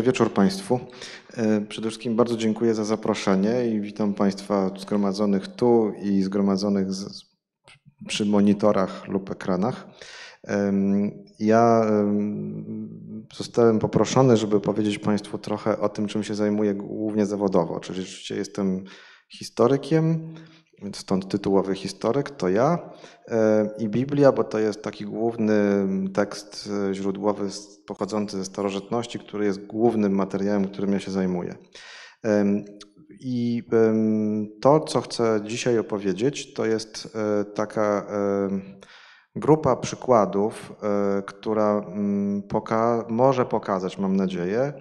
Dobry wieczór Państwu. E, przede wszystkim bardzo dziękuję za zaproszenie i witam Państwa zgromadzonych tu i zgromadzonych z, przy monitorach lub ekranach. Ja zostałem poproszony, żeby powiedzieć Państwu trochę o tym, czym się zajmuję głównie zawodowo. Czyli rzeczywiście jestem historykiem, stąd tytułowy historyk to ja e, i Biblia, bo to jest taki główny tekst e, źródłowy pochodzący ze starożytności, który jest głównym materiałem, którym ja się zajmuję. I to, co chcę dzisiaj opowiedzieć, to jest e, taka grupa przykładów, która mm, poka może pokazać, mam nadzieję,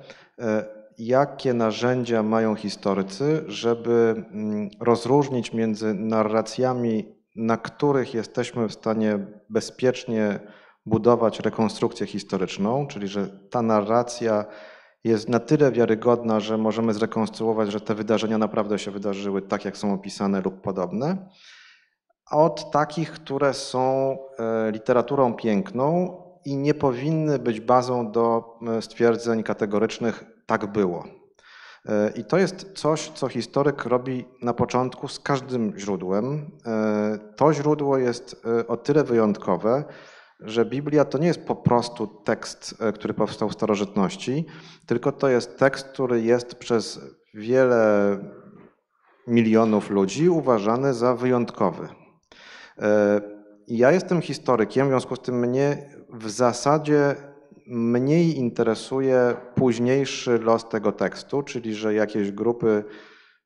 jakie narzędzia mają historycy, żeby mm, rozróżnić między narracjami, na których jesteśmy w stanie bezpiecznie budować rekonstrukcję historyczną, czyli że ta narracja jest na tyle wiarygodna, że możemy zrekonstruować, że te wydarzenia naprawdę się wydarzyły tak, jak są opisane lub podobne, od takich, które są e, literaturą piękną i nie powinny być bazą do e, stwierdzeń kategorycznych tak było. E, I to jest coś, co historyk robi na początku z każdym źródłem. E, to źródło jest e, o tyle wyjątkowe, że Biblia to nie jest po prostu tekst, który powstał w starożytności, tylko to jest tekst, który jest przez wiele milionów ludzi uważany za wyjątkowy. Ja jestem historykiem, w związku z tym mnie w zasadzie mniej interesuje późniejszy los tego tekstu, czyli że jakieś grupy,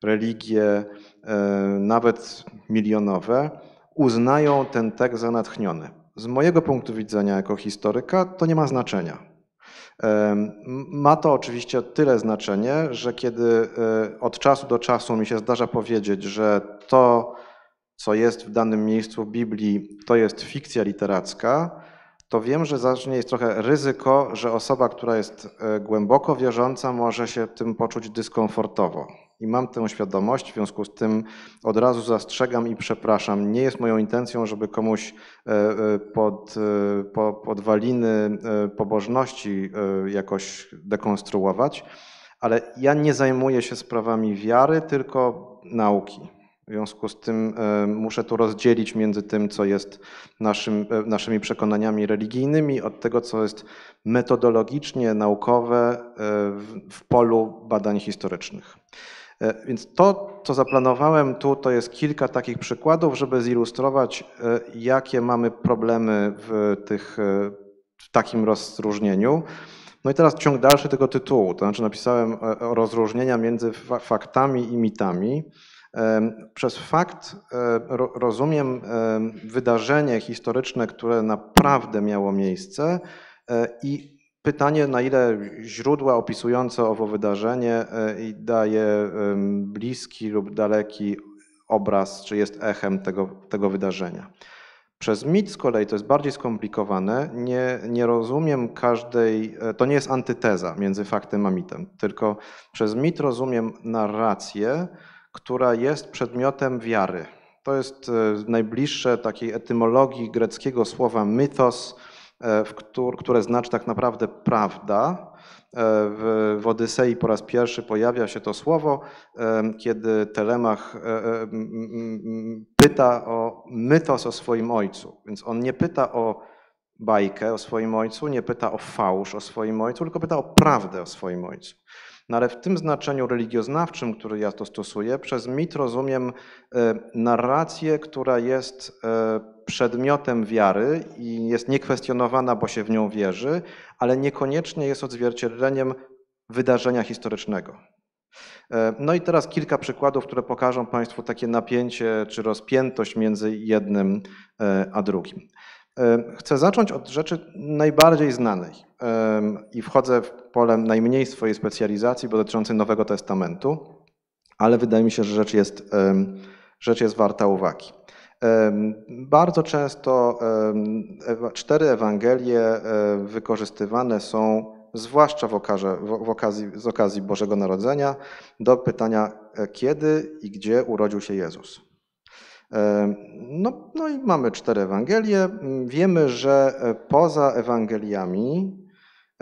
religie, e, nawet milionowe, uznają ten tekst za natchniony. Z mojego punktu widzenia jako historyka to nie ma znaczenia. E, ma to oczywiście tyle znaczenie, że kiedy e, od czasu do czasu mi się zdarza powiedzieć, że to, co jest w danym miejscu w Biblii, to jest fikcja literacka, to wiem, że zacznie jest trochę ryzyko, że osoba, która jest e, głęboko wierząca, może się tym poczuć dyskomfortowo. I mam tę świadomość, w związku z tym od razu zastrzegam i przepraszam. Nie jest moją intencją, żeby komuś e, e, pod, pod podwaliny pobożności jakoś dekonstruować, ale ja nie zajmuję się sprawami wiary, tylko nauki. W związku z tym e, muszę tu rozdzielić między tym, co jest naszym, e, naszymi przekonaniami religijnymi, od tego, co jest metodologicznie naukowe e, w polu badań historycznych. Więc to, co zaplanowałem tu, to jest kilka takich przykładów, żeby zilustrować, jakie mamy problemy w, tych, w takim rozróżnieniu. No i teraz ciąg dalszy tego tytułu, to znaczy napisałem rozróżnienia między faktami i mitami. Przez fakt rozumiem wydarzenie historyczne, które naprawdę miało miejsce e, i pytanie, na ile źródła opisujące owo wydarzenie e, daje bliski lub daleki obraz, czy jest echem tego, tego wydarzenia. Przez mit z kolei to jest bardziej skomplikowane. Nie, nie rozumiem każdej, e, to nie jest antyteza między faktem a mitem, tylko przez mit rozumiem narrację, która jest przedmiotem wiary. To jest e, najbliższe takiej etymologii greckiego słowa mythos, e, które znaczy tak naprawdę prawda. E, w, Odysei po raz pierwszy pojawia się to słowo, kiedy Telemach pyta o mythos o swoim ojcu. Więc on nie pyta o bajkę o swoim ojcu, nie pyta o fałsz o swoim ojcu, tylko pyta o prawdę o swoim ojcu. No ale w tym znaczeniu religioznawczym, który ja to stosuję, przez mit rozumiem e, narrację, która jest e, przedmiotem wiary i jest niekwestionowana, bo się w nią wierzy, ale niekoniecznie jest odzwierciedleniem wydarzenia historycznego. E, no i teraz kilka przykładów, które pokażą Państwu takie napięcie czy rozpiętość między jednym a drugim. Chcę zacząć od rzeczy najbardziej znanej i wchodzę w pole najmniej swojej specjalizacji, bo dotyczącej Nowego Testamentu, ale wydaje mi się, że rzecz jest, rzecz jest warta uwagi. Bardzo często cztery Ewangelie e, wykorzystywane są, zwłaszcza w, okarze, w okazji, z okazji Bożego Narodzenia, do pytania, e, kiedy i gdzie urodził się Jezus. No, no i mamy cztery Ewangelie. Wiemy, że e, poza Ewangeliami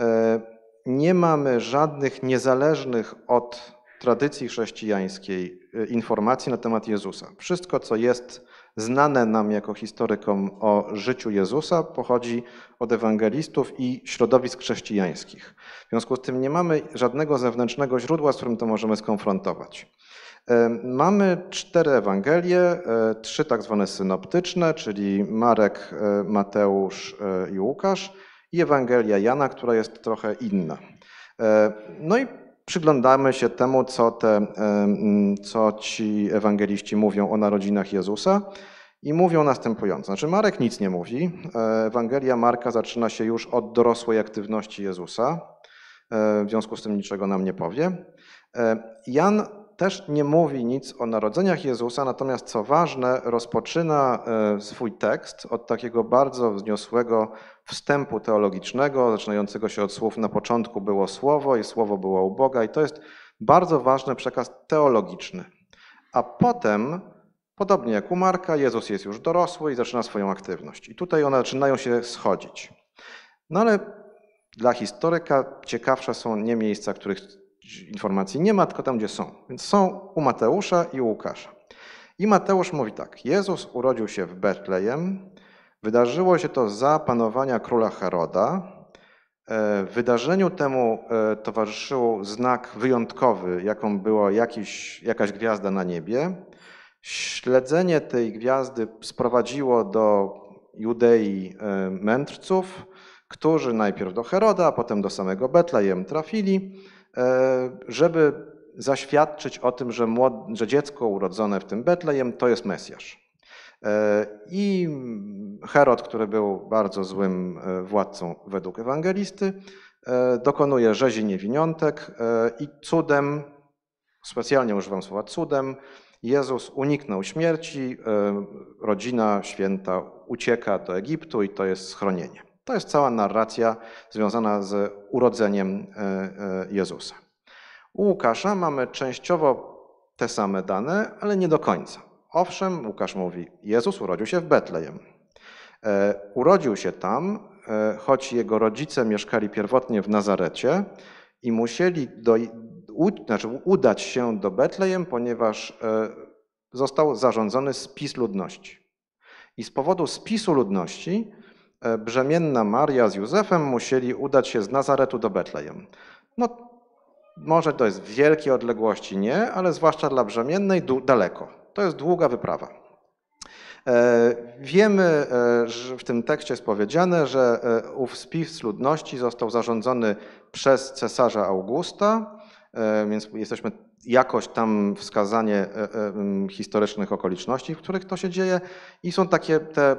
E, nie mamy żadnych niezależnych od tradycji chrześcijańskiej e, informacji na temat Jezusa. Wszystko, co jest znane nam jako historykom o życiu Jezusa, pochodzi od ewangelistów i środowisk chrześcijańskich. W związku z tym nie mamy żadnego zewnętrznego źródła, z którym to możemy skonfrontować. E, mamy cztery Ewangelie, e, trzy tak zwane synoptyczne, czyli Marek, Mateusz i Łukasz i Ewangelia Jana, która jest trochę inna. No i przyglądamy się temu, co, te, co ci ewangeliści mówią o narodzinach Jezusa i mówią następująco. Znaczy Marek nic nie mówi. E, Ewangelia Marka zaczyna się już od dorosłej aktywności Jezusa. E, w związku z tym niczego nam nie powie. E, Jan też nie mówi nic o narodzeniach Jezusa, natomiast co ważne, rozpoczyna swój tekst od takiego bardzo wzniosłego wstępu teologicznego, zaczynającego się od słów na początku było słowo i słowo było u Boga i to jest bardzo ważny przekaz teologiczny. A potem, podobnie jak u Marka, Jezus jest już dorosły i zaczyna swoją aktywność. I tutaj one zaczynają się schodzić. No ale dla historyka ciekawsze są nie miejsca, których informacji nie ma, tylko tam, gdzie są. Więc są u Mateusza i u Łukasza. I Mateusz mówi tak: Jezus urodził się w Betlejem, Wydarzyło się to za panowania króla Heroda. E, wydarzeniu temu e, towarzyszył znak wyjątkowy, jaką była jakiś, jakaś gwiazda na niebie. Śledzenie tej gwiazdy sprowadziło do Judei e, mędrców, którzy najpierw do Heroda, a potem do samego Betlejem trafili, żeby zaświadczyć o tym, że, że dziecko urodzone w tym Betlejem to jest Mesjasz. E, I Herod, który był bardzo złym e, władcą według ewangelisty, e, dokonuje rzezi niewiniątek i cudem, specjalnie używam słowa cudem, Jezus uniknął śmierci, rodzina święta ucieka do Egiptu i to jest schronienie. To jest cała narracja związana z urodzeniem Jezusa. U Łukasza mamy częściowo te same dane, ale nie do końca. Owszem, Łukasz mówi, Jezus urodził się w Betlejem. E, urodził się tam, e, choć jego rodzice mieszkali pierwotnie w Nazarecie i musieli do, u, znaczy udać się do Betlejem, ponieważ e, został zarządzony spis ludności. I z powodu spisu ludności brzemienna Maria z Józefem musieli udać się z Nazaretu do Betlejem. No, może to jest wielkie odległości, nie, ale zwłaszcza dla brzemiennej daleko. To jest długa wyprawa. E, wiemy, e, że w tym tekście jest powiedziane, że e, ów spis ludności został zarządzony przez cesarza Augusta, więc jesteśmy jakoś tam wskazanie historycznych okoliczności, w których to się dzieje i są takie te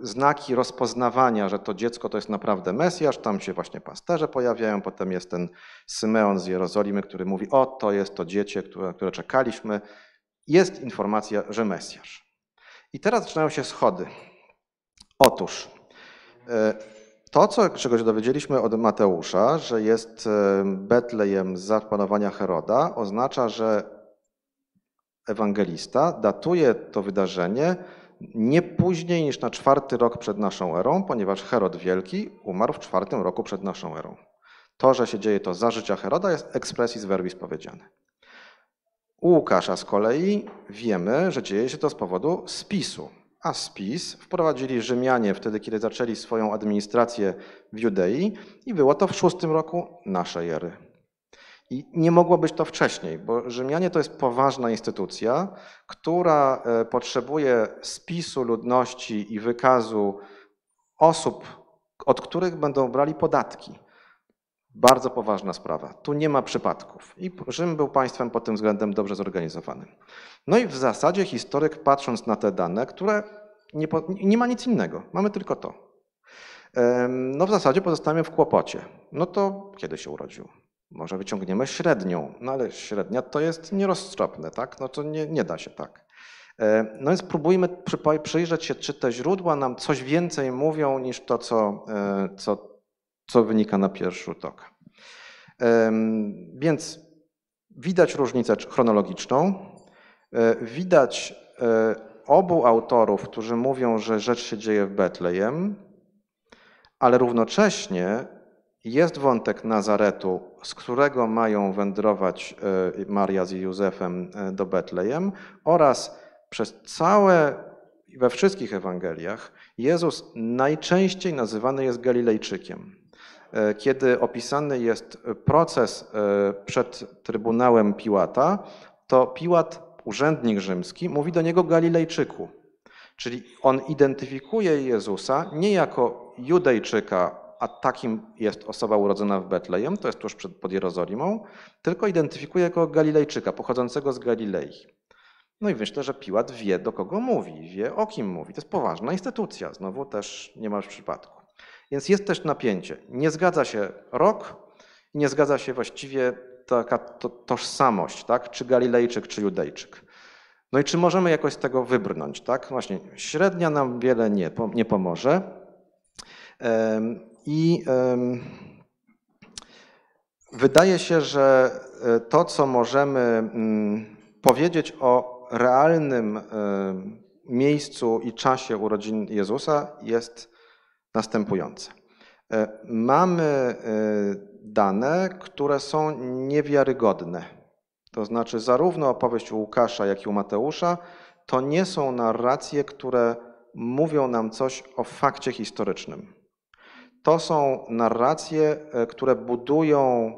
znaki rozpoznawania, że to dziecko to jest naprawdę Mesjasz, tam się właśnie pasterze pojawiają, potem jest ten Symeon z Jerozolimy, który mówi, o to jest to dziecię, które, które czekaliśmy, jest informacja, że Mesjasz. I teraz zaczynają się schody. Otóż e, to, co, czego się dowiedzieliśmy od Mateusza, że jest e, Betlejem za panowania Heroda, oznacza, że ewangelista datuje to wydarzenie nie później niż na czwarty rok przed naszą erą, ponieważ Herod Wielki umarł w czwartym roku przed naszą erą. To, że się dzieje to za życia Heroda, jest expressis verbis powiedziane. U Łukasza z kolei wiemy, że dzieje się to z powodu spisu. A spis wprowadzili Rzymianie wtedy, kiedy zaczęli swoją administrację w Judei i było to w szóstym roku naszej ery. I nie mogło być to wcześniej, bo Rzymianie to jest poważna instytucja, która e, potrzebuje spisu ludności i wykazu osób, od których będą brali podatki. Bardzo poważna sprawa. Tu nie ma przypadków. I Rzym był państwem pod tym względem dobrze zorganizowanym. No i w zasadzie historyk, patrząc na te dane, które nie, nie ma nic innego, mamy tylko to. No w zasadzie pozostajemy w kłopocie. No to kiedy się urodził? Może wyciągniemy średnią, no ale średnia to jest nieroztropne, tak? No to nie, nie da się tak. No więc próbujmy przyjrzeć się, czy te źródła nam coś więcej mówią niż to, co, e, co co wynika na pierwszy rzut oka. Więc widać różnicę chronologiczną, e, widać e, obu autorów, którzy mówią, że rzecz się dzieje w Betlejem, ale równocześnie jest wątek Nazaretu, z którego mają wędrować e, Maria z Józefem e, do Betlejem oraz przez całe, we wszystkich Ewangeliach Jezus najczęściej nazywany jest Galilejczykiem. E, kiedy opisany jest proces przed Trybunałem Piłata, to Piłat, urzędnik rzymski, mówi do niego Galilejczyku. Czyli on identyfikuje Jezusa nie jako Judejczyka, a takim jest osoba urodzona w Betlejem, to jest tuż przed, pod Jerozolimą, tylko identyfikuje jako Galilejczyka, pochodzącego z Galilei. No i myślę, że Piłat wie, do kogo mówi, wie, o kim mówi. To jest poważna instytucja, znowu też nie ma przypadku. Więc jest też napięcie. Nie zgadza się rok, nie zgadza się właściwie taka to, tożsamość, tak? czy Galilejczyk, czy Judejczyk. No i czy możemy jakoś z tego wybrnąć? Tak? Właśnie średnia nam wiele nie, nie pomoże. I wydaje się, że e, to, co możemy mm, powiedzieć o realnym miejscu i czasie urodzin Jezusa, jest następujące. E, mamy e, dane, które są niewiarygodne. To znaczy, zarówno opowieść u Łukasza, jak i u Mateusza to nie są narracje, które mówią nam coś o fakcie historycznym to są narracje, e, które budują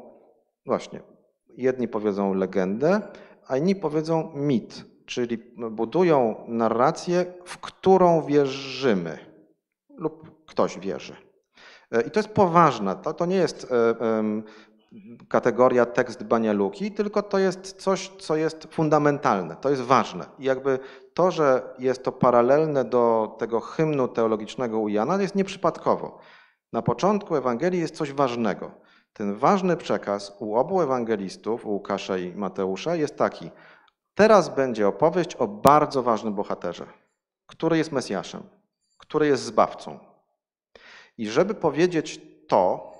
właśnie, jedni powiedzą legendę, a inni powiedzą mit, czyli budują narrację, w którą wierzymy lub ktoś wierzy. E, I to jest poważne. To, to nie jest e, kategoria tekst Banialuki, tylko to jest coś, co jest fundamentalne, to jest ważne. I jakby to, że jest to paralelne do tego hymnu teologicznego u Jana, jest nieprzypadkowo. Na początku Ewangelii jest coś ważnego. Ten ważny przekaz u obu ewangelistów, u Łukasza i Mateusza, jest taki. Teraz będzie opowieść o bardzo ważnym bohaterze, który jest Mesjaszem, który jest zbawcą. I żeby powiedzieć to,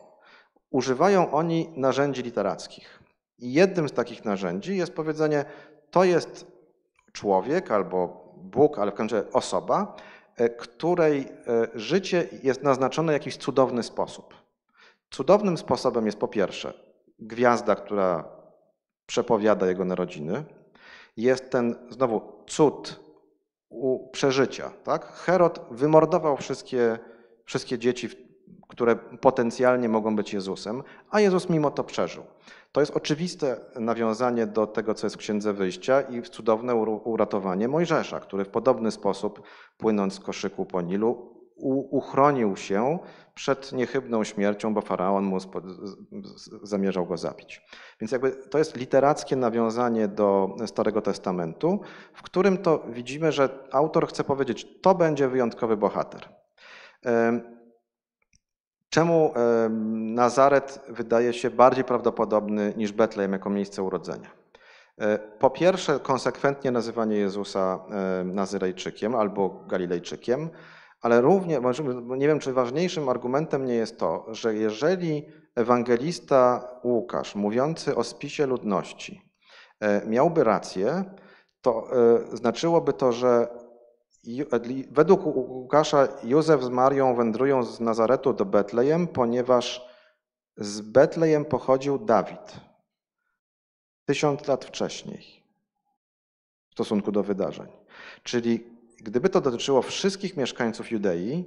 używają oni narzędzi literackich. I jednym z takich narzędzi jest powiedzenie: to jest człowiek albo Bóg, ale w końcu osoba, której e, życie jest naznaczone w jakiś cudowny sposób. Cudownym sposobem jest po pierwsze gwiazda, która przepowiada jego narodziny. Jest ten znowu cud u przeżycia. Tak? Herod wymordował wszystkie, wszystkie dzieci, które potencjalnie mogą być Jezusem, a Jezus mimo to przeżył. To jest oczywiste nawiązanie do tego, co jest w Księdze Wyjścia i cudowne uratowanie Mojżesza, który w podobny sposób, płynąc z koszyku po Nilu, uchronił się przed niechybną śmiercią, bo faraon mu zamierzał go zabić. Więc jakby to jest literackie nawiązanie do Starego Testamentu, w którym to widzimy, że autor chce powiedzieć, to będzie wyjątkowy bohater. Czemu Nazaret wydaje się bardziej prawdopodobny niż Betlejem jako miejsce urodzenia? E, po pierwsze, konsekwentnie nazywanie Jezusa Nazyrejczykiem albo Galilejczykiem, ale równie, nie wiem, czy ważniejszym argumentem nie jest to, że jeżeli ewangelista Łukasz, mówiący o spisie ludności, e, miałby rację, to e, znaczyłoby to, że Według Łukasza Józef z Marią wędrują z Nazaretu do Betlejem, ponieważ z Betlejem pochodził Dawid. Tysiąc lat wcześniej w stosunku do wydarzeń. Czyli gdyby to dotyczyło wszystkich mieszkańców Judei,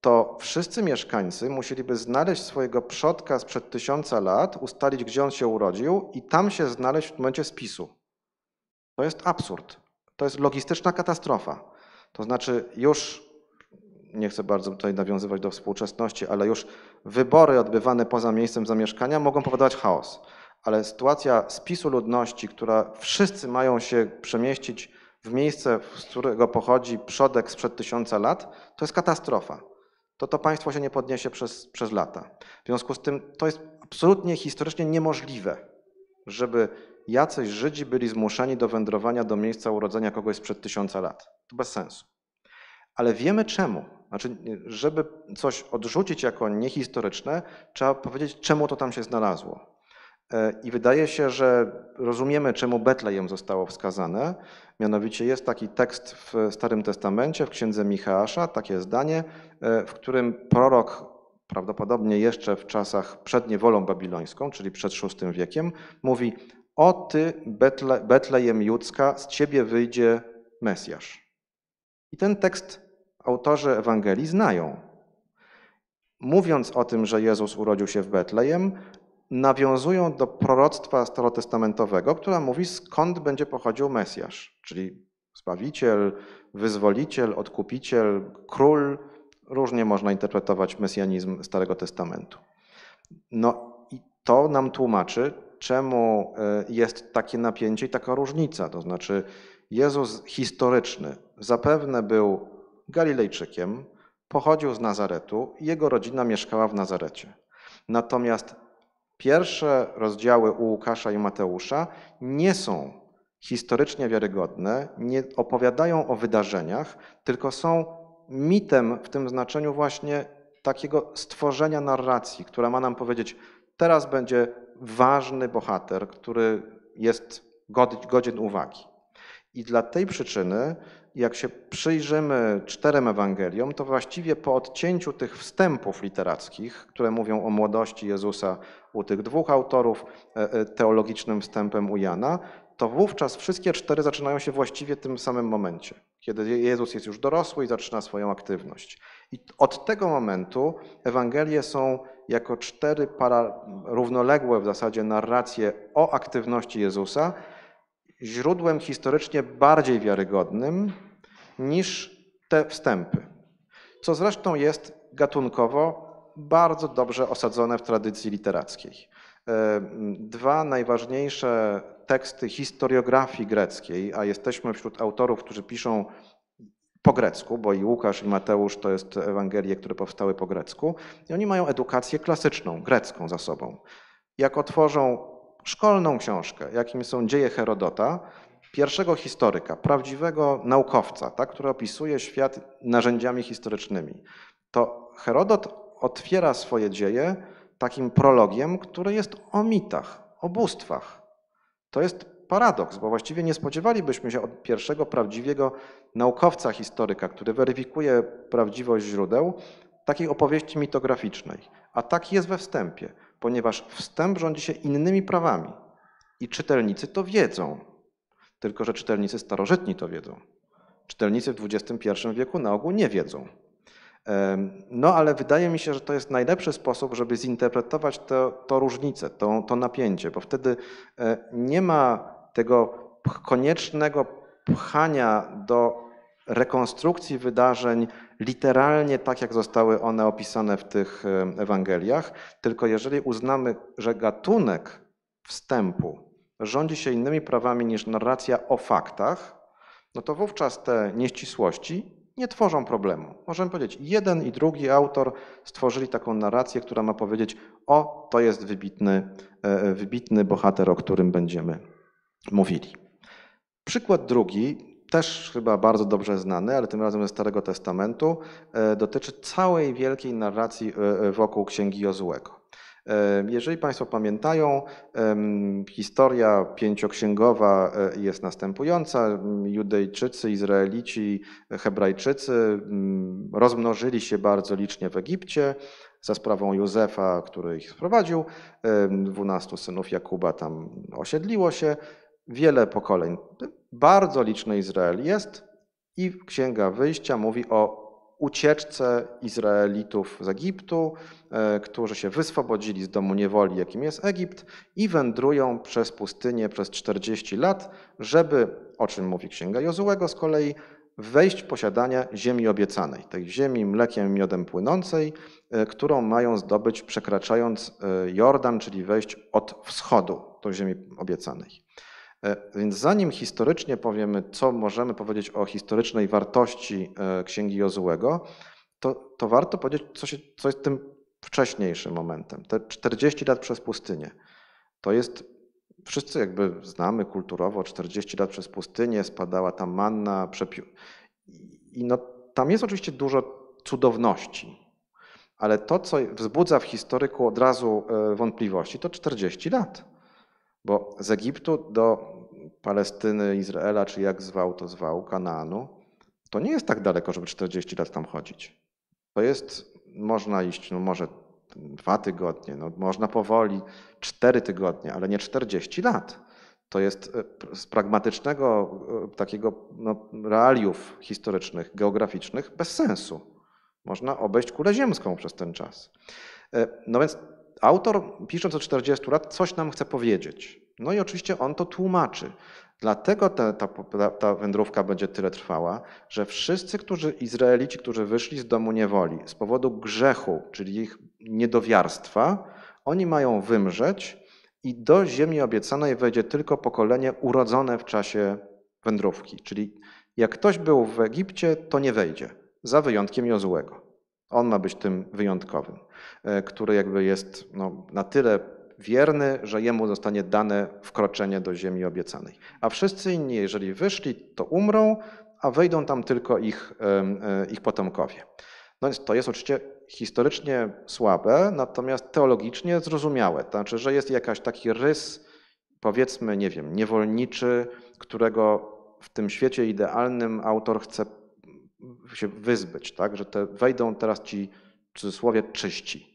to wszyscy mieszkańcy musieliby znaleźć swojego przodka sprzed tysiąca lat, ustalić, gdzie on się urodził i tam się znaleźć w momencie spisu. To jest absurd. To jest logistyczna katastrofa. To znaczy już, nie chcę bardzo tutaj nawiązywać do współczesności, ale już wybory odbywane poza miejscem zamieszkania mogą powodować chaos. Ale sytuacja spisu ludności, która wszyscy mają się przemieścić w miejsce, z którego pochodzi przodek sprzed tysiąca lat, to jest katastrofa. To to państwo się nie podniesie przez, przez lata. W związku z tym to jest absolutnie historycznie niemożliwe, żeby jacyś Żydzi byli zmuszeni do wędrowania do miejsca urodzenia kogoś sprzed tysiąca lat. To bez sensu. Ale wiemy czemu. Znaczy, żeby coś odrzucić jako niehistoryczne, trzeba powiedzieć, czemu to tam się znalazło. E, I wydaje się, że rozumiemy, czemu Betlejem zostało wskazane. Mianowicie jest taki tekst w Starym Testamencie, w księdze Michała, takie zdanie, e, w którym prorok prawdopodobnie jeszcze w czasach przed niewolą babilońską, czyli przed VI wiekiem, mówi: O ty, Betle, Betlejem Judzka, z ciebie wyjdzie Mesjasz. I ten tekst autorzy Ewangelii znają. Mówiąc o tym, że Jezus urodził się w Betlejem, nawiązują do proroctwa starotestamentowego, która mówi, skąd będzie pochodził Mesjasz, czyli Zbawiciel, Wyzwoliciel, Odkupiciel, Król. Różnie można interpretować mesjanizm Starego Testamentu. No i to nam tłumaczy, czemu e, jest takie napięcie i taka różnica. To znaczy, Jezus historyczny zapewne był Galilejczykiem, pochodził z Nazaretu i jego rodzina mieszkała w Nazarecie. Natomiast pierwsze rozdziały u Łukasza i Mateusza nie są historycznie wiarygodne, nie opowiadają o wydarzeniach, tylko są mitem w tym znaczeniu właśnie takiego stworzenia narracji, która ma nam powiedzieć, teraz będzie ważny bohater, który jest godzien uwagi. I dla tej przyczyny, jak się przyjrzymy czterem Ewangeliom, to właściwie po odcięciu tych wstępów literackich, które mówią o młodości Jezusa u tych dwóch autorów, e, e, teologicznym wstępem u Jana, to wówczas wszystkie cztery zaczynają się właściwie w tym samym momencie, kiedy Jezus jest już dorosły i zaczyna swoją aktywność. I od tego momentu Ewangelie są jako cztery para, równoległe w zasadzie narracje o aktywności Jezusa, źródłem historycznie bardziej wiarygodnym niż te wstępy. Co zresztą jest gatunkowo bardzo dobrze osadzone w tradycji literackiej. E, dwa najważniejsze teksty historiografii greckiej, a jesteśmy wśród autorów, którzy piszą po grecku, bo i Łukasz i Mateusz to jest Ewangelie, które powstały po grecku, i oni mają edukację klasyczną, grecką za sobą. Jak otworzą szkolną książkę, jakim są dzieje Herodota, pierwszego historyka, prawdziwego naukowca, tak, który opisuje świat narzędziami historycznymi, to Herodot otwiera swoje dzieje takim prologiem, który jest o mitach, o bóstwach. To jest paradoks, bo właściwie nie spodziewalibyśmy się od pierwszego prawdziwego naukowca, historyka, który weryfikuje prawdziwość źródeł, takiej opowieści mitograficznej. A tak jest we wstępie ponieważ wstęp rządzi się innymi prawami i czytelnicy to wiedzą. Tylko, że czytelnicy starożytni to wiedzą. Czytelnicy w XXI wieku na ogół nie wiedzą. No, ale wydaje mi się, że to jest najlepszy sposób, żeby zinterpretować to, to różnicę, to, to napięcie, bo wtedy e, nie ma tego koniecznego pchania do rekonstrukcji wydarzeń literalnie tak, jak zostały one opisane w tych Ewangeliach, tylko jeżeli uznamy, że gatunek wstępu rządzi się innymi prawami niż narracja o faktach, no to wówczas te nieścisłości nie tworzą problemu. Możemy powiedzieć, jeden i drugi autor stworzyli taką narrację, która ma powiedzieć, o, to jest wybitny, e, wybitny bohater, o którym będziemy mówili. Przykład drugi też chyba bardzo dobrze znany, ale tym razem ze Starego Testamentu, e, dotyczy całej wielkiej narracji e, e, wokół Księgi Jozułego. Jeżeli Państwo pamiętają, historia pięcioksięgowa jest następująca. Judejczycy, Izraelici, Hebrajczycy rozmnożyli się bardzo licznie w Egipcie za sprawą Józefa, który ich sprowadził. Dwunastu synów Jakuba tam osiedliło się wiele pokoleń. Bardzo liczny Izrael jest i Księga Wyjścia mówi o ucieczce Izraelitów z Egiptu, e, którzy się wyswobodzili z domu niewoli, jakim jest Egipt, i wędrują przez pustynię przez 40 lat, żeby, o czym mówi Księga Jozułego z kolei, wejść w posiadanie ziemi obiecanej, tej ziemi mlekiem miodem płynącej, e, którą mają zdobyć przekraczając e, Jordan, czyli wejść od wschodu do ziemi obiecanej. E, więc zanim historycznie powiemy, co możemy powiedzieć o historycznej wartości e, Księgi Jozułego, to, to warto powiedzieć, co, się, co jest tym wcześniejszym momentem. Te 40 lat przez pustynię. To jest, wszyscy jakby znamy kulturowo, 40 lat przez pustynię, spadała tam manna, przepiu... I no, tam jest oczywiście dużo cudowności, ale to, co wzbudza w historyku od razu e, wątpliwości, to 40 lat. Bo z Egiptu do Palestyny, Izraela, czy jak zwał to zwał, Kanaanu, to nie jest tak daleko, żeby 40 lat tam chodzić. To jest, można iść, no może dwa tygodnie, no można powoli, cztery tygodnie, ale nie 40 lat. To jest e, z pragmatycznego e, takiego no, realiów historycznych, geograficznych bez sensu. Można obejść kulę ziemską przez ten czas. E, no więc autor, pisząc o 40 lat, coś nam chce powiedzieć. No i oczywiście on to tłumaczy. Dlatego ta, ta, ta, wędrówka będzie tyle trwała, że wszyscy którzy, Izraelici, którzy wyszli z domu niewoli z powodu grzechu, czyli ich niedowiarstwa, oni mają wymrzeć i do ziemi obiecanej wejdzie tylko pokolenie urodzone w czasie wędrówki. Czyli jak ktoś był w Egipcie, to nie wejdzie, za wyjątkiem Jozłego. On ma być tym wyjątkowym, e, który jakby jest no, na tyle wierny, że jemu zostanie dane wkroczenie do ziemi obiecanej. A wszyscy inni, jeżeli wyszli, to umrą, a wejdą tam tylko ich, e, ich potomkowie. No więc to jest oczywiście historycznie słabe, natomiast teologicznie zrozumiałe. To znaczy, że jest jakiś taki rys, powiedzmy, nie wiem, niewolniczy, którego w tym świecie idealnym autor chce się wyzbyć, tak? że te wejdą teraz ci w cudzysłowie czyści.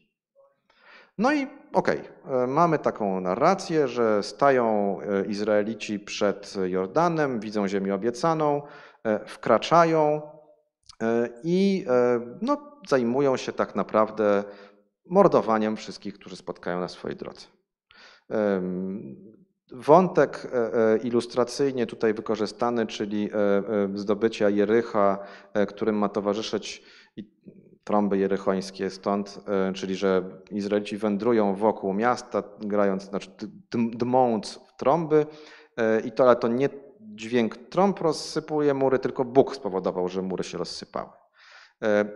No i okej, okay, mamy taką narrację, że stają e, Izraelici przed Jordanem, widzą ziemię obiecaną, e, wkraczają e, i no, zajmują się tak naprawdę mordowaniem wszystkich, którzy spotkają na swojej drodze. Wątek e, e, ilustracyjnie tutaj wykorzystany, czyli e, zdobycia Jericha, którym ma towarzyszyć trąby jerychońskie stąd, czyli że Izraelici wędrują wokół miasta, grając, znaczy dmąc w trąby i to, ale to nie dźwięk trąb rozsypuje mury, tylko Bóg spowodował, że mury się rozsypały.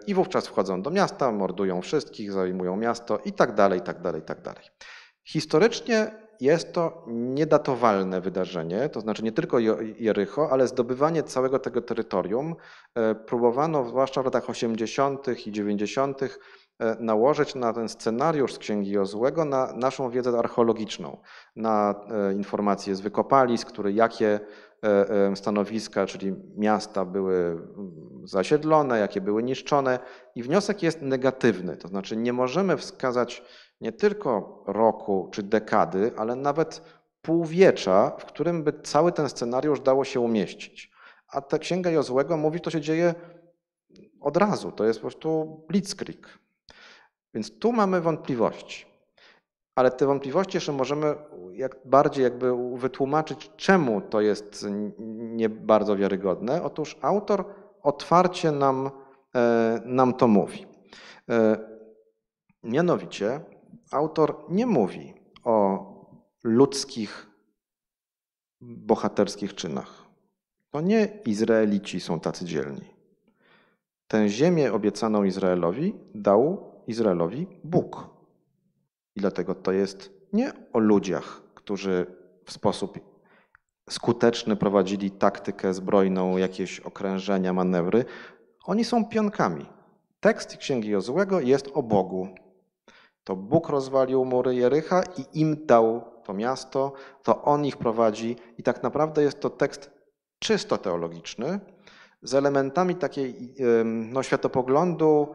I wówczas wchodzą do miasta, mordują wszystkich, zajmują miasto i tak dalej, i tak dalej, i tak dalej. Historycznie jest to niedatowalne wydarzenie, to znaczy nie tylko Jericho, ale zdobywanie całego tego terytorium. E, próbowano, zwłaszcza w latach 80. i 90., e, nałożyć na ten scenariusz z Księgi Jozłego na naszą wiedzę archeologiczną, na e, informacje z wykopalisk, które jakie stanowiska, czyli miasta były mm, zasiedlone, jakie były niszczone. I wniosek jest negatywny, to znaczy nie możemy wskazać nie tylko roku czy dekady, ale nawet półwiecza, w którym by cały ten scenariusz dało się umieścić. A ta księga Jozłego mówi, to się dzieje od razu, to jest po prostu blitzkrieg. Więc tu mamy wątpliwości. Ale te wątpliwości jeszcze możemy jak bardziej jakby wytłumaczyć, czemu to jest nie bardzo wiarygodne. Otóż autor otwarcie nam, e, nam to mówi. E, mianowicie autor nie mówi o ludzkich, bohaterskich czynach. To nie Izraelici są tacy dzielni. Tę ziemię obiecaną Izraelowi dał Izraelowi Bóg. I dlatego to jest nie o ludziach, którzy w sposób skuteczny prowadzili taktykę zbrojną, jakieś okrężenia, manewry. Oni są pionkami. Tekst Księgi Jozłego jest o Bogu. To Bóg rozwalił mury Jericha i im dał to miasto, to On ich prowadzi. I tak naprawdę jest to tekst czysto teologiczny, z elementami takiej no, światopoglądu,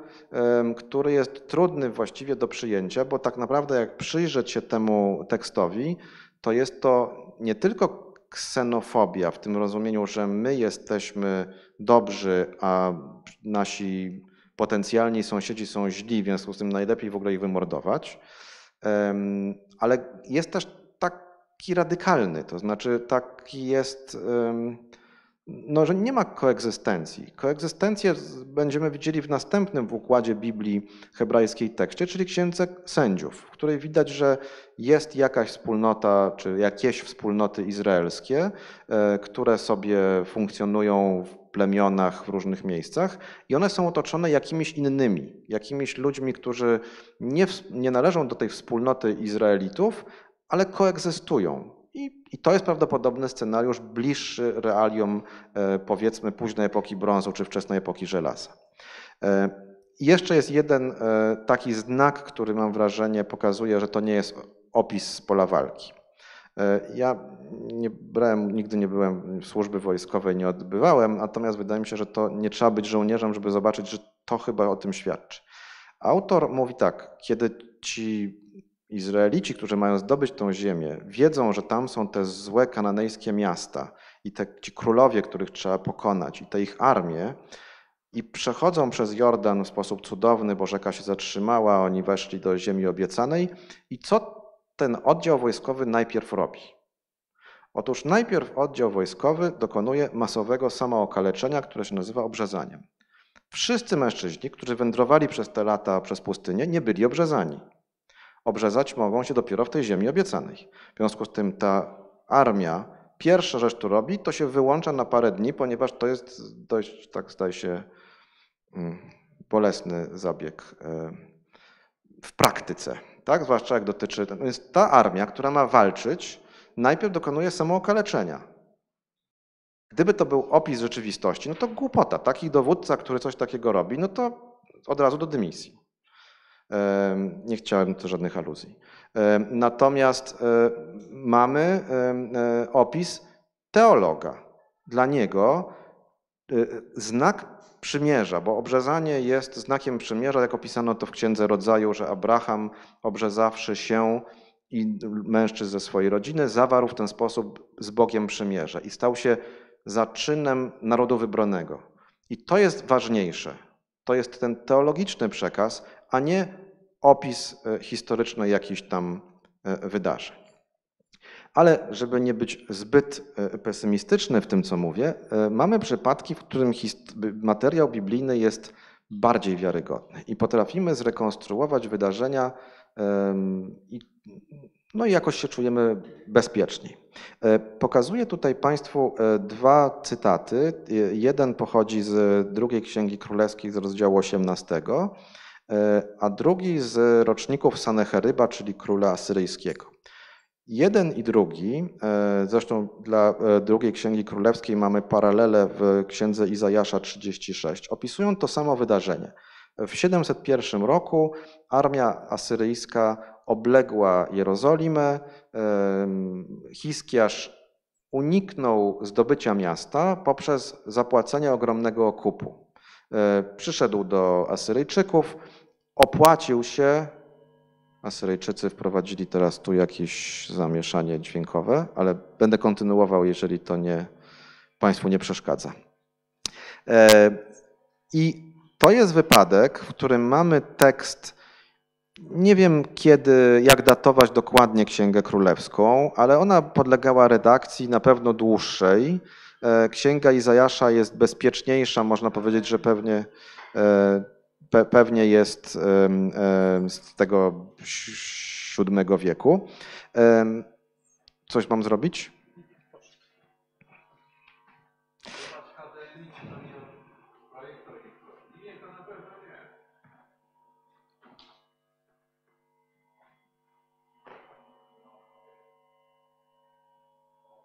który jest trudny właściwie do przyjęcia, bo tak naprawdę jak przyjrzeć się temu tekstowi, to jest to nie tylko ksenofobia w tym rozumieniu, że my jesteśmy dobrzy, a nasi potencjalni sąsiedzi są źli, w związku z tym najlepiej w ogóle ich wymordować. Ale jest też taki radykalny, to znaczy taki jest, no, że nie ma koegzystencji. Koegzystencję będziemy widzieli w następnym w układzie Biblii hebrajskiej tekście, czyli Księdze Sędziów, w której widać, że jest jakaś wspólnota, czy jakieś wspólnoty izraelskie, e, które sobie funkcjonują plemionach w różnych miejscach i one są otoczone jakimiś innymi, jakimiś ludźmi, którzy nie, nie należą do tej wspólnoty Izraelitów, ale koegzystują. I, I, to jest prawdopodobny scenariusz bliższy realiom e, powiedzmy późnej epoki brązu czy wczesnej epoki żelaza. E, jeszcze jest jeden e, taki znak, który mam wrażenie pokazuje, że to nie jest opis pola walki. E, ja nie brałem, nigdy nie byłem w służby wojskowej, nie odbywałem, natomiast wydaje mi się, że to nie trzeba być żołnierzem, żeby zobaczyć, że to chyba o tym świadczy. Autor mówi tak, kiedy ci Izraelici, którzy mają zdobyć tą ziemię, wiedzą, że tam są te złe kananejskie miasta i te, ci królowie, których trzeba pokonać, i te ich armie, i przechodzą przez Jordan w sposób cudowny, bo rzeka się zatrzymała, oni weszli do ziemi obiecanej. I co ten oddział wojskowy najpierw robi? Otóż najpierw oddział wojskowy dokonuje masowego samookaleczenia, które się nazywa obrzezaniem. Wszyscy mężczyźni, którzy wędrowali przez te lata przez pustynię, nie byli obrzezani. Obrzezać mogą się dopiero w tej ziemi obiecanej. W związku z tym ta armia, pierwsza rzecz, którą robi, to się wyłącza na parę dni, ponieważ to jest dość, tak zdaje się, mm, bolesny zabieg e, w praktyce, tak? zwłaszcza jak dotyczy. Więc ta armia, która ma walczyć, najpierw dokonuje samookaleczenia. Gdyby to był opis rzeczywistości, no to głupota. Taki dowódca, który coś takiego robi, no to od razu do dymisji. Nie chciałem tu żadnych aluzji. Natomiast e, mamy e, opis teologa. Dla niego e, znak przymierza, bo obrzezanie jest znakiem przymierza, jak opisano to w Księdze Rodzaju, że Abraham obrzezawszy się i mężczyzn ze swojej rodziny, zawarł w ten sposób z Bogiem przymierze i stał się zaczynem narodu wybranego. I to jest ważniejsze. To jest ten teologiczny przekaz, a nie opis e, historyczny jakichś tam e, wydarzeń. Ale żeby nie być zbyt e, pesymistyczny w tym, co mówię, mamy przypadki, w którym materiał biblijny jest bardziej wiarygodny i potrafimy zrekonstruować wydarzenia i no i jakoś się czujemy bezpieczniej. Pokazuję tutaj Państwu dwa cytaty. Jeden pochodzi z drugiej Księgi Królewskiej z rozdziału 18, a drugi z roczników Sanecheryba, czyli króla asyryjskiego. Jeden i drugi, e, zresztą dla e, drugiej księgi królewskiej mamy paralele w księdze Izajasza 36, opisują to samo wydarzenie. W 701 roku armia asyryjska obległa Jerozolimę. Hiskiasz uniknął zdobycia miasta poprzez zapłacenie ogromnego okupu. E, przyszedł do Asyryjczyków, opłacił się. Asyryjczycy wprowadzili teraz tu jakieś zamieszanie dźwiękowe, ale będę kontynuował, jeżeli to nie, Państwu nie przeszkadza. E, I to jest wypadek, w którym mamy tekst, nie wiem kiedy, jak datować dokładnie Księgę Królewską, ale ona podlegała redakcji na pewno dłuższej. E, Księga Izajasza jest bezpieczniejsza, można powiedzieć, że pewnie e, pe, pewnie jest z tego VII wieku. Coś mam zrobić?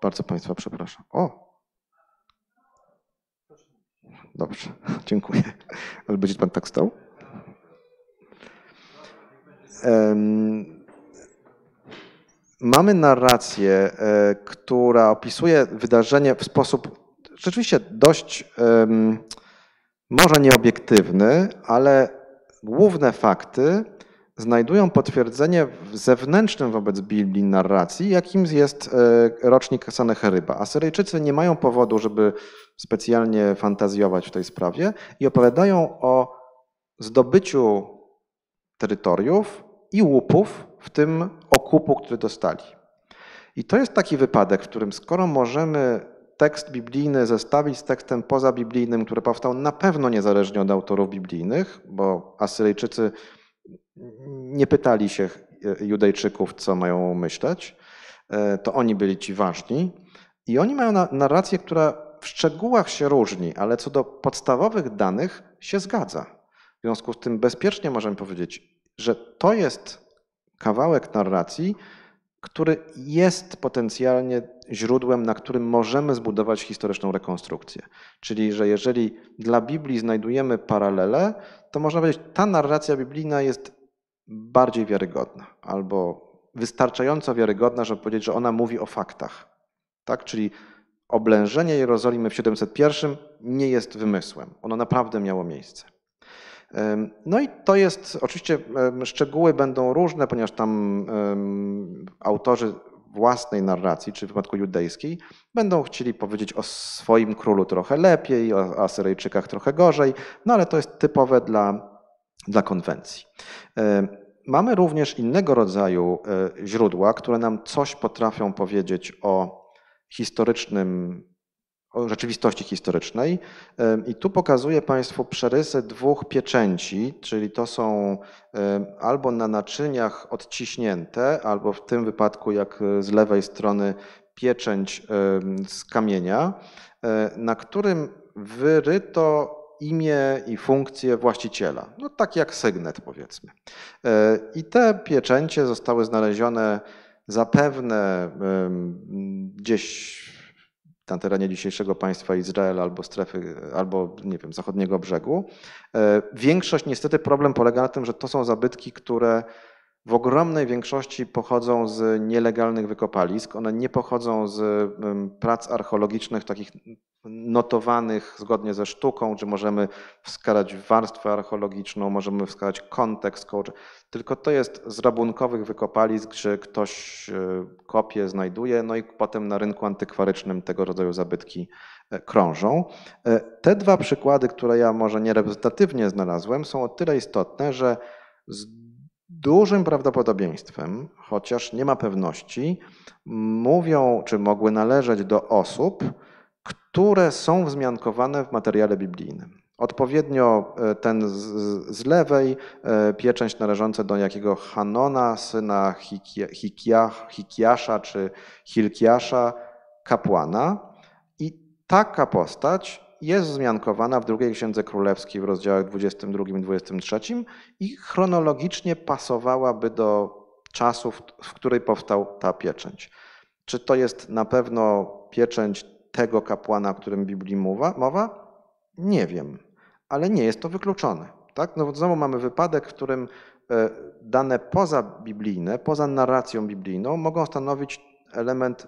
Bardzo Państwa przepraszam. O! Dobrze, dziękuję. Ale będzie Pan tak stał? Mamy narrację, e, która opisuje wydarzenie w sposób rzeczywiście dość może nieobiektywny, ale główne fakty znajdują potwierdzenie w zewnętrznym wobec Biblii narracji, jakim jest e, rocznik Sanecheryba. Asyryjczycy nie mają powodu, żeby specjalnie fantazjować w tej sprawie i opowiadają o zdobyciu terytoriów i łupów, w tym okupu, który dostali. I to jest taki wypadek, w którym skoro możemy tekst biblijny zestawić z tekstem pozabiblijnym, który powstał na pewno niezależnie od autorów biblijnych, bo Asyryjczycy nie pytali się Judejczyków, co mają myśleć, e, to oni byli ci ważni. I oni mają narrację, która w szczegółach się różni, ale co do podstawowych danych się zgadza. W związku z tym bezpiecznie możemy powiedzieć, że to jest kawałek narracji, który jest potencjalnie źródłem, na którym możemy zbudować historyczną rekonstrukcję. Czyli, że jeżeli dla Biblii znajdujemy paralele, to można powiedzieć, ta narracja biblijna jest bardziej wiarygodna albo wystarczająco wiarygodna, żeby powiedzieć, że ona mówi o faktach. Tak? Czyli oblężenie Jerozolimy w 701 nie jest wymysłem. Ono naprawdę miało miejsce. No i to jest, oczywiście szczegóły będą różne, ponieważ tam autorzy własnej narracji, czy w wypadku judejskiej, będą chcieli powiedzieć o swoim królu trochę lepiej, o Asyryjczykach trochę gorzej, no ale to jest typowe dla, dla konwencji. Mamy również innego rodzaju e, źródła, które nam coś potrafią powiedzieć o historycznym, o rzeczywistości historycznej. I tu pokazuję Państwu przerysy dwóch pieczęci, czyli to są albo na naczyniach odciśnięte, albo w tym wypadku, jak z lewej strony, pieczęć z kamienia, e, na którym wyryto imię i funkcję właściciela. No tak jak sygnet powiedzmy. E, I te pieczęcie zostały znalezione zapewne gdzieś na terenie dzisiejszego państwa Izrael albo strefy, albo nie wiem, zachodniego brzegu. E, większość, niestety problem polega na tym, że to są zabytki, które w ogromnej większości pochodzą z nielegalnych wykopalisk. One nie pochodzą z prac archeologicznych takich notowanych zgodnie ze sztuką, czy możemy wskazać warstwę archeologiczną, możemy wskazać kontekst, tylko to jest z rabunkowych wykopalisk, gdzie ktoś e, kopie, znajduje, no i potem na rynku antykwarycznym tego rodzaju zabytki e, krążą. E, te dwa przykłady, które ja może niereprezentatywnie znalazłem, są o tyle istotne, że z dużym prawdopodobieństwem, chociaż nie ma pewności, mówią, czy mogły należeć do osób, które są wzmiankowane w materiale biblijnym. Odpowiednio e, ten z, z lewej e, pieczęć należąca do jakiego Hanona, syna Hikiasza czy Hilkiasza, kapłana. I taka postać jest wzmiankowana w drugiej Księdze Królewskiej w rozdziałach 22 i 23 i chronologicznie pasowałaby do czasów, w której powstał ta pieczęć. Czy to jest na pewno pieczęć tego kapłana, o którym Biblii mowa? mowa? Nie wiem, ale nie jest to wykluczone. Tak? No znowu mamy wypadek, w którym e, dane poza biblijne, poza narracją biblijną mogą stanowić element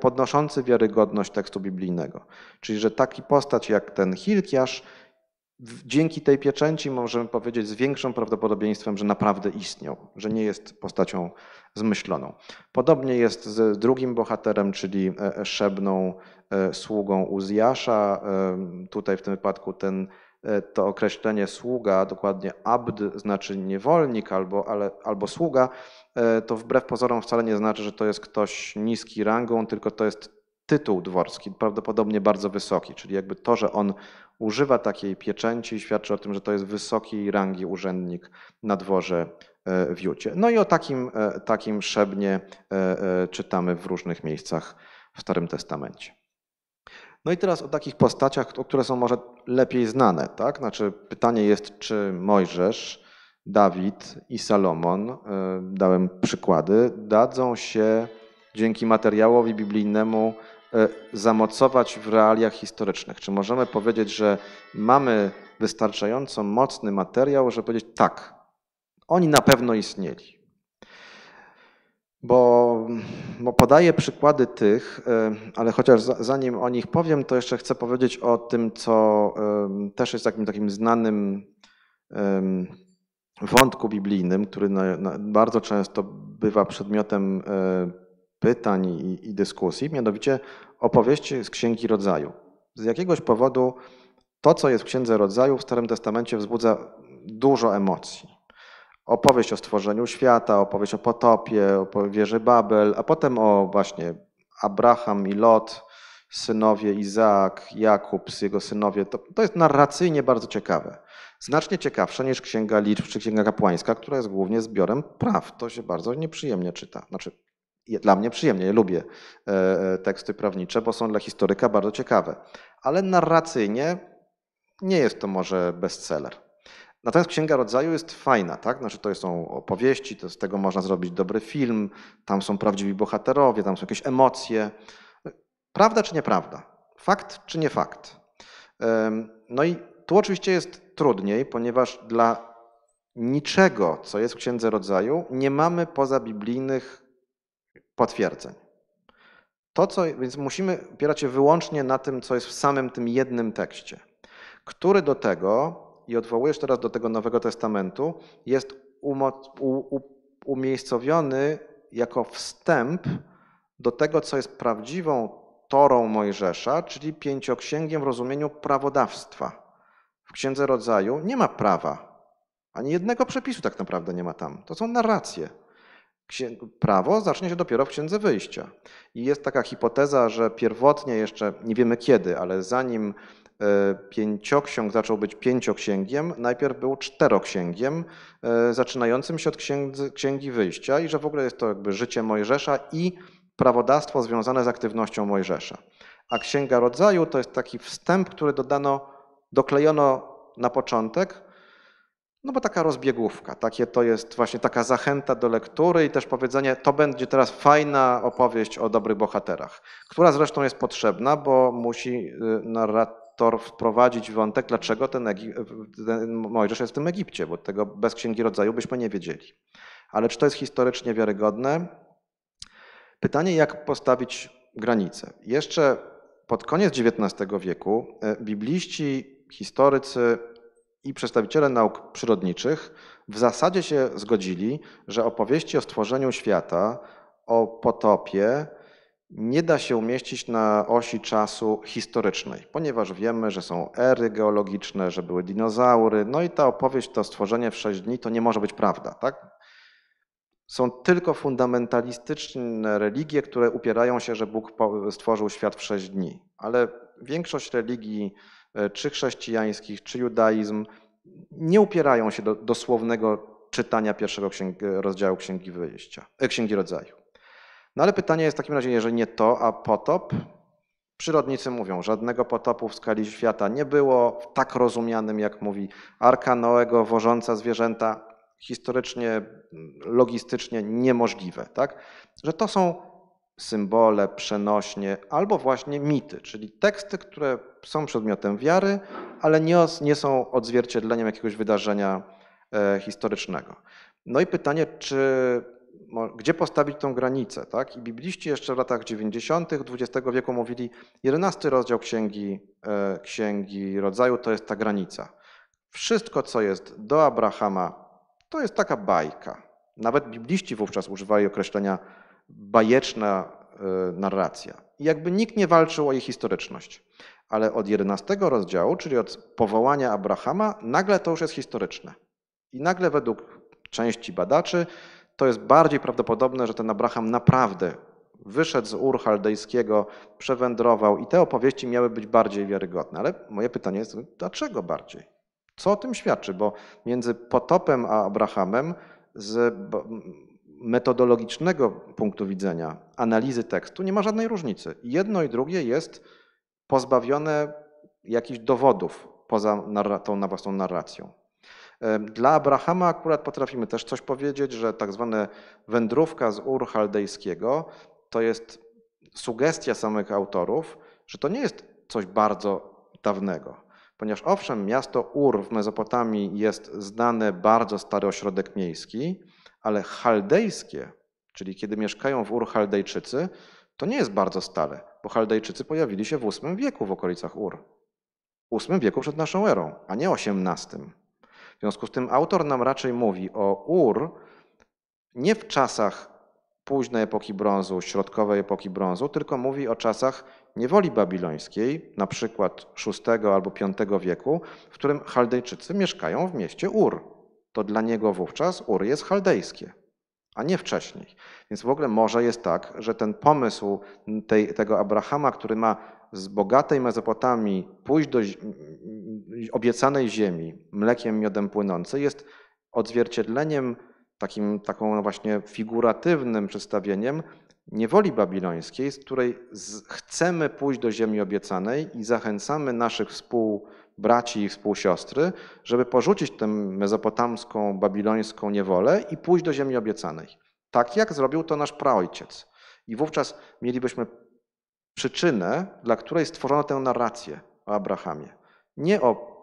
podnoszący wiarygodność tekstu biblijnego. Czyli, że taki postać jak ten Hilkiasz, dzięki tej pieczęci możemy powiedzieć z większym prawdopodobieństwem, że naprawdę istniał, że nie jest postacią zmyśloną. Podobnie jest z drugim bohaterem, czyli e, Szebną, e, sługą Uzjasza. E, tutaj w tym wypadku ten, to określenie sługa, dokładnie abd, znaczy niewolnik albo, ale, albo sługa, to wbrew pozorom wcale nie znaczy, że to jest ktoś niski rangą, tylko to jest tytuł dworski, prawdopodobnie bardzo wysoki, czyli jakby to, że on używa takiej pieczęci, świadczy o tym, że to jest wysokiej rangi urzędnik na dworze e, w Jucie. No i o takim, e, takim szebnie e, czytamy w różnych miejscach w Starym Testamencie. No i teraz o takich postaciach, które są może lepiej znane. Tak? Znaczy pytanie jest, czy Mojżesz, Dawid i Salomon, dałem przykłady, dadzą się dzięki materiałowi biblijnemu E, zamocować w realiach historycznych? Czy możemy powiedzieć, że mamy wystarczająco mocny materiał, żeby powiedzieć tak, oni na pewno istnieli? Bo, bo podaję przykłady tych, e, ale chociaż zanim o nich powiem, to jeszcze chcę powiedzieć o tym, co też jest takim, takim znanym wątku biblijnym, który bardzo często bywa przedmiotem pytań i, i dyskusji, mianowicie opowieści z Księgi Rodzaju. Z jakiegoś powodu to, co jest w Księdze Rodzaju w Starym Testamencie wzbudza dużo emocji. Opowieść o stworzeniu świata, opowieść o potopie, o wieży Babel, a potem o właśnie Abraham i Lot, synowie Izaak, Jakub, jego synowie. To, to jest narracyjnie bardzo ciekawe. Znacznie ciekawsze niż Księga Liczb czy Księga Kapłańska, która jest głównie zbiorem praw. To się bardzo nieprzyjemnie czyta. Znaczy, dla mnie przyjemnie, lubię e, e, teksty prawnicze, bo są dla historyka bardzo ciekawe. Ale narracyjnie nie jest to może bestseller. Natomiast Księga Rodzaju jest fajna, tak? Znaczy to są opowieści, to z tego można zrobić dobry film, tam są prawdziwi bohaterowie, tam są jakieś emocje. Prawda czy nieprawda? Fakt czy nie fakt? No i tu oczywiście jest trudniej, ponieważ dla niczego, co jest w Księdze Rodzaju, nie mamy poza biblijnych potwierdzeń. To, co, więc musimy opierać się wyłącznie na tym, co jest w samym tym jednym tekście, który do tego i odwołujesz teraz do tego Nowego Testamentu, jest umiejscowiony jako wstęp do tego, co jest prawdziwą Torą Mojżesza, czyli pięcioksięgiem w rozumieniu prawodawstwa. W Księdze Rodzaju nie ma prawa, ani jednego przepisu tak naprawdę nie ma tam. To są narracje. Prawo zacznie się dopiero w Księdze Wyjścia. I jest taka hipoteza, że pierwotnie jeszcze, nie wiemy kiedy, ale zanim pięcioksiąg zaczął być pięcioksięgiem, najpierw był czteroksięgiem, e, zaczynającym się od księgi, księgi Wyjścia i że w ogóle jest to jakby życie Mojżesza i prawodawstwo związane z aktywnością Mojżesza. A Księga Rodzaju to jest taki wstęp, który dodano, doklejono na początek, no bo taka rozbiegówka, takie to jest właśnie taka zachęta do lektury i też powiedzenie, to będzie teraz fajna opowieść o dobrych bohaterach, która zresztą jest potrzebna, bo musi y, narrator wprowadzić wątek, dlaczego ten, ten Mojżesz jest w tym Egipcie, bo tego bez Księgi Rodzaju byśmy nie wiedzieli. Ale czy to jest historycznie wiarygodne? Pytanie, jak postawić granice. Jeszcze pod koniec XIX wieku y, bibliści, historycy i przedstawiciele nauk przyrodniczych w zasadzie się zgodzili, że opowieści o stworzeniu świata, o potopie nie da się umieścić na osi czasu historycznej, ponieważ wiemy, że są ery geologiczne, że były dinozaury, no i ta opowieść, to stworzenie w sześć dni, to nie może być prawda, tak? Są tylko fundamentalistyczne religie, które upierają się, że Bóg stworzył świat w sześć dni, ale większość religii E, czy chrześcijańskich, czy judaizm, nie upierają się do dosłownego czytania pierwszego rozdziału Księgi Wyjścia, e, Księgi Rodzaju. No ale pytanie jest w takim razie, jeżeli nie to, a potop? Przyrodnicy mówią, żadnego potopu w skali świata nie było, tak rozumianym, jak mówi Arka Noego, wożąca zwierzęta, historycznie, logistycznie niemożliwe. Tak? Że to są symbole, przenośnie albo właśnie mity, czyli teksty, które są przedmiotem wiary, ale nie, nie są odzwierciedleniem jakiegoś wydarzenia e, historycznego. No i pytanie, czy, gdzie postawić tą granicę? Tak? I bibliści jeszcze w latach 90. XX wieku mówili, 11 rozdział księgi, e, księgi Rodzaju to jest ta granica. Wszystko, co jest do Abrahama, to jest taka bajka. Nawet bibliści wówczas używali określenia bajeczna e, narracja. I jakby nikt nie walczył o jej historyczność. Ale od 11 rozdziału, czyli od powołania Abrahama, nagle to już jest historyczne. I nagle według części badaczy to jest bardziej prawdopodobne, że ten Abraham naprawdę wyszedł z Ur Chaldejskiego, przewędrował i te opowieści miały być bardziej wiarygodne. Ale moje pytanie jest, dlaczego bardziej? Co o tym świadczy? Bo między potopem a Abrahamem z metodologicznego punktu widzenia analizy tekstu nie ma żadnej różnicy. Jedno i drugie jest pozbawione jakichś dowodów poza tą własną narracją. Dla Abrahama akurat potrafimy też coś powiedzieć, że tak zwana wędrówka z Ur Chaldejskiego to jest sugestia samych autorów, że to nie jest coś bardzo dawnego. Ponieważ owszem, miasto Ur w Mezopotamii jest znany bardzo stary ośrodek miejski, ale chaldejskie, czyli kiedy mieszkają w Ur Chaldejczycy, to nie jest bardzo stare, bo Chaldejczycy pojawili się w VIII wieku w okolicach Ur. VIII wieku przed naszą erą, a nie XVIII. W związku z tym autor nam raczej mówi o Ur nie w czasach późnej epoki brązu, środkowej epoki brązu, tylko mówi o czasach niewoli babilońskiej, na przykład VI albo V wieku, w którym Chaldejczycy mieszkają w mieście Ur to dla niego wówczas Ur jest chaldejskie, a nie wcześniej. Więc w ogóle może jest tak, że ten pomysł tej, tego Abrahama, który ma z bogatej Mezopotamii pójść do obiecanej ziemi, mlekiem, miodem płynący, jest odzwierciedleniem, takim, taką właśnie figuratywnym przedstawieniem niewoli babilońskiej, z której chcemy pójść do ziemi obiecanej i zachęcamy naszych współ braci i współsiostry, żeby porzucić tę mezopotamską, babilońską niewolę i pójść do ziemi obiecanej. Tak jak zrobił to nasz praojciec. I wówczas mielibyśmy przyczynę, dla której stworzono tę narrację o Abrahamie. Nie o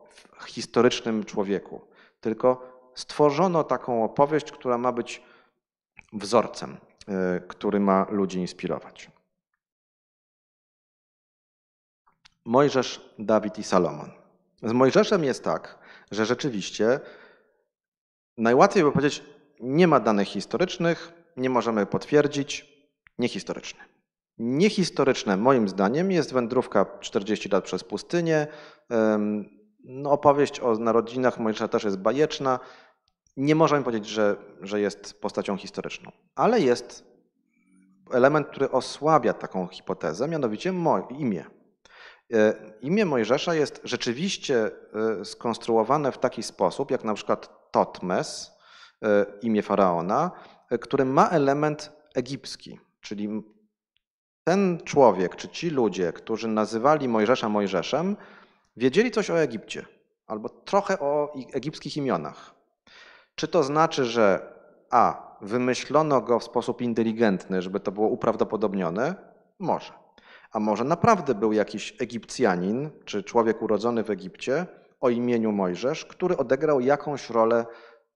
historycznym człowieku, tylko stworzono taką opowieść, która ma być wzorcem, y, który ma ludzi inspirować. Mojżesz, Dawid i Salomon. Z Mojżeszem jest tak, że rzeczywiście najłatwiej by powiedzieć, nie ma danych historycznych, nie możemy potwierdzić, niehistoryczny. Niehistoryczne moim zdaniem jest wędrówka 40 lat przez pustynię. No, opowieść o narodzinach Mojżesza też jest bajeczna. Nie możemy powiedzieć, że, że jest postacią historyczną, ale jest element, który osłabia taką hipotezę, mianowicie imię. E, imię Mojżesza jest rzeczywiście e, skonstruowane w taki sposób, jak na przykład Totmes, e, imię faraona, który ma element egipski, czyli ten człowiek, czy ci ludzie, którzy nazywali Mojżesza Mojżeszem, wiedzieli coś o Egipcie albo trochę o egipskich imionach. Czy to znaczy, że a. Wymyślono go w sposób inteligentny, żeby to było uprawdopodobnione? Może. A może naprawdę był jakiś Egipcjanin, czy człowiek urodzony w Egipcie o imieniu Mojżesz, który odegrał jakąś rolę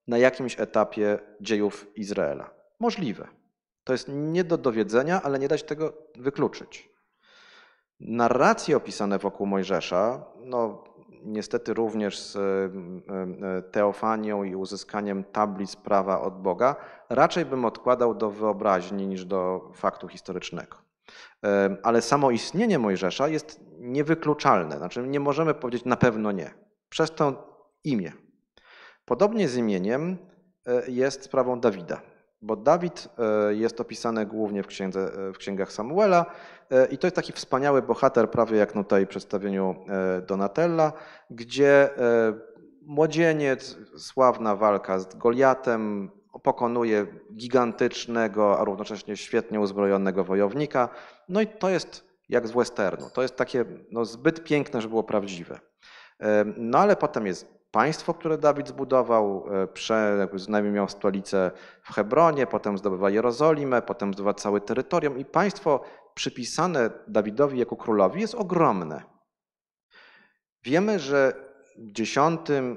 na jakimś etapie dziejów Izraela? Możliwe. To jest nie do dowiedzenia, ale nie da się tego wykluczyć. Narracje opisane wokół Mojżesza, no niestety również z e, e, teofanią i uzyskaniem tablic prawa od Boga, raczej bym odkładał do wyobraźni niż do faktu historycznego. E, ale samo istnienie Mojżesza jest niewykluczalne, znaczy nie możemy powiedzieć na pewno nie. Przez to imię. Podobnie z imieniem jest sprawą Dawida bo Dawid e, jest opisany głównie w, księdze, e, w księgach Samuela e, i to jest taki wspaniały bohater, prawie jak tutaj w przedstawieniu Donatella, gdzie młodzieniec, sławna walka z Goliatem, pokonuje gigantycznego, a równocześnie świetnie uzbrojonego wojownika. No i to jest jak z westernu. To jest takie no, zbyt piękne, żeby było prawdziwe. No ale potem jest państwo, które Dawid zbudował, e, prze, miał stolicę w Hebronie, potem zdobywa Jerozolimę, potem zdobywa całe terytorium i państwo przypisane Dawidowi jako królowi jest ogromne. Wiemy, że w X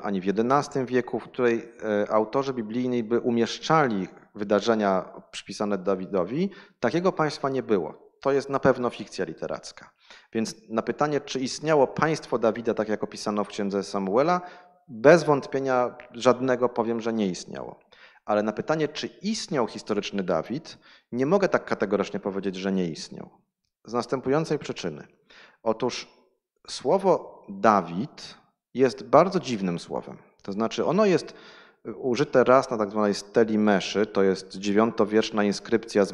ani w XI wieku, w której e, autorzy biblijni by umieszczali wydarzenia przypisane Dawidowi, takiego państwa nie było. To jest na pewno fikcja literacka. Więc na pytanie, czy istniało państwo Dawida, tak jak opisano w księdze Samuela, bez wątpienia żadnego powiem, że nie istniało. Ale na pytanie, czy istniał historyczny Dawid, nie mogę tak kategorycznie powiedzieć, że nie istniał. Z następującej przyczyny. Otóż słowo Dawid jest bardzo dziwnym słowem. To znaczy, ono jest użyte raz na tak zwanej steli Meszy, to jest dziewiątowieczna inskrypcja z,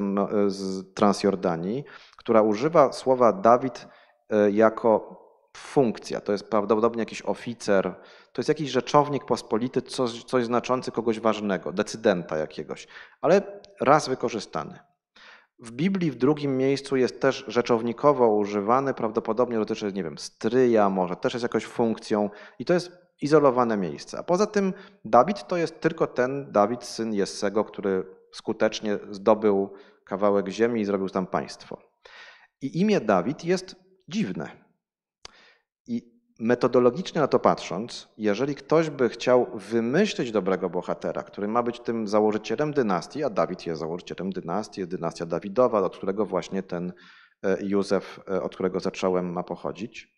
z Transjordanii, która używa słowa Dawid e, jako funkcja. To jest prawdopodobnie jakiś oficer, to jest jakiś rzeczownik pospolity, coś, coś znaczący kogoś ważnego, decydenta jakiegoś, ale raz wykorzystany. W Biblii w drugim miejscu jest też rzeczownikowo używany, prawdopodobnie dotyczy, nie wiem, stryja, może też jest jakąś funkcją i to jest izolowane miejsce. A poza tym Dawid to jest tylko ten Dawid, syn Jessego, który skutecznie zdobył kawałek ziemi i zrobił tam państwo. I imię Dawid jest dziwne. Metodologicznie na to patrząc, jeżeli ktoś by chciał wymyślić dobrego bohatera, który ma być tym założycielem dynastii, a Dawid jest założycielem dynastii, jest dynastia Dawidowa, od którego właśnie ten e, Józef, e, od którego zacząłem, ma pochodzić,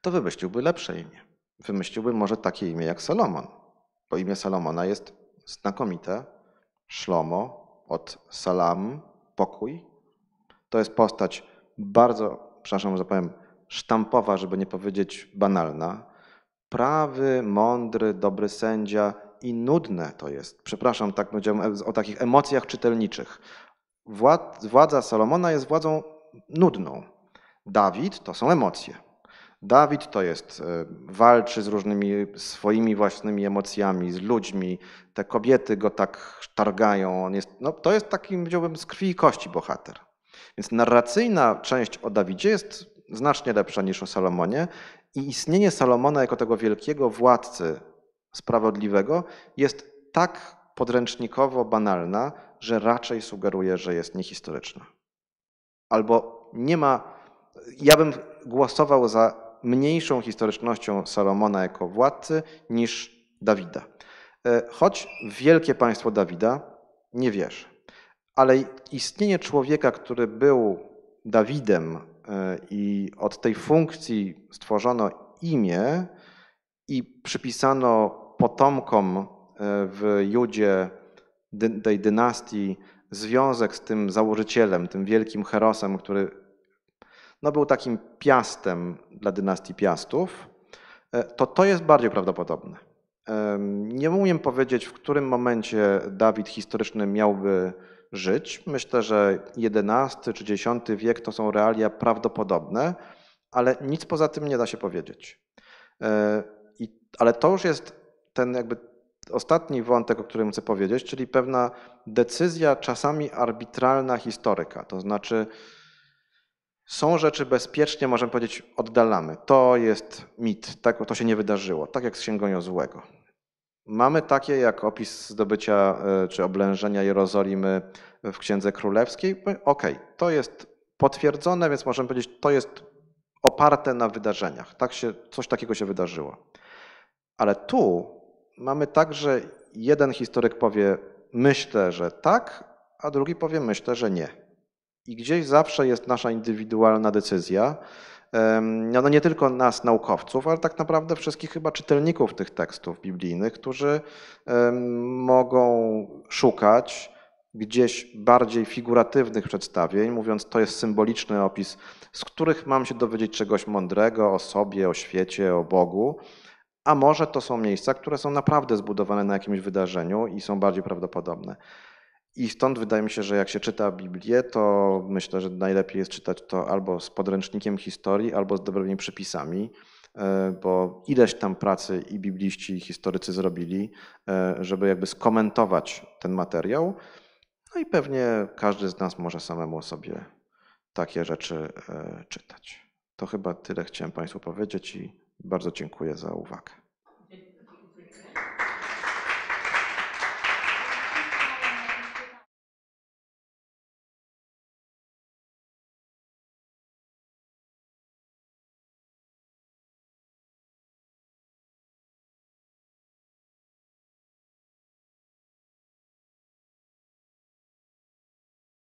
to wymyśliłby lepsze imię. Wymyśliłby może takie imię jak Salomon, bo imię Salomona jest znakomite. Szlomo od salam, pokój. To jest postać bardzo, przepraszam, że powiem, sztampowa, żeby nie powiedzieć banalna. Prawy, mądry, dobry sędzia i nudne to jest. Przepraszam, tak powiedziałem o takich emocjach czytelniczych. Władza Salomona jest władzą nudną. Dawid to są emocje. Dawid to jest, e, walczy z różnymi swoimi własnymi emocjami, z ludźmi. Te kobiety go tak targają. On jest, no, to jest taki, powiedziałbym, z krwi i kości bohater. Więc narracyjna część o Dawidzie jest znacznie lepsza niż o Salomonie. I istnienie Salomona jako tego wielkiego władcy sprawiedliwego jest tak podręcznikowo banalna, że raczej sugeruje, że jest niehistoryczna. Albo nie ma. Ja bym głosował za mniejszą historycznością Salomona jako władcy niż Dawida. E, choć wielkie państwo Dawida nie wierzę. Ale istnienie człowieka, który był Dawidem i od tej funkcji stworzono imię, i przypisano potomkom e, w Judzie tej dynastii związek z tym założycielem, tym wielkim herosem, który no, był takim piastem dla dynastii Piastów, e, to to jest bardziej prawdopodobne. Nie umiem powiedzieć, w którym momencie Dawid historyczny miałby żyć. Myślę, że XI czy X wiek to są realia prawdopodobne, ale nic poza tym nie da się powiedzieć. E, I, ale to już jest ten jakby ostatni wątek, o którym chcę powiedzieć, czyli pewna decyzja czasami arbitralna historyka. To znaczy, są rzeczy bezpiecznie, możemy powiedzieć, oddalamy. To jest mit, tak, to się nie wydarzyło, tak jak z Księgą Jozłego. Mamy takie jak opis zdobycia e, czy oblężenia Jerozolimy w Księdze Królewskiej. Okej, to jest potwierdzone, więc możemy powiedzieć, to jest oparte na wydarzeniach. Tak się, coś takiego się wydarzyło. Ale tu mamy tak, że jeden historyk powie, myślę, że tak, a drugi powie, myślę, że nie. I gdzieś zawsze jest nasza indywidualna decyzja. Em, No nie tylko nas, naukowców, ale tak naprawdę wszystkich chyba czytelników tych tekstów biblijnych, którzy mogą szukać gdzieś bardziej figuratywnych przedstawień, mówiąc, to jest symboliczny opis, z których mam się dowiedzieć czegoś mądrego o sobie, o świecie, o Bogu. A może to są miejsca, które są naprawdę zbudowane na jakimś wydarzeniu i są bardziej prawdopodobne. I stąd wydaje mi się, że jak się czyta Biblię, to myślę, że najlepiej jest czytać to albo z podręcznikiem historii, albo z dobrymi przepisami, e, bo ileś tam pracy i bibliści, i historycy zrobili, e, żeby jakby skomentować ten materiał. No i pewnie każdy z nas może samemu sobie takie rzeczy e, czytać. To chyba tyle chciałem Państwu powiedzieć i bardzo dziękuję za uwagę.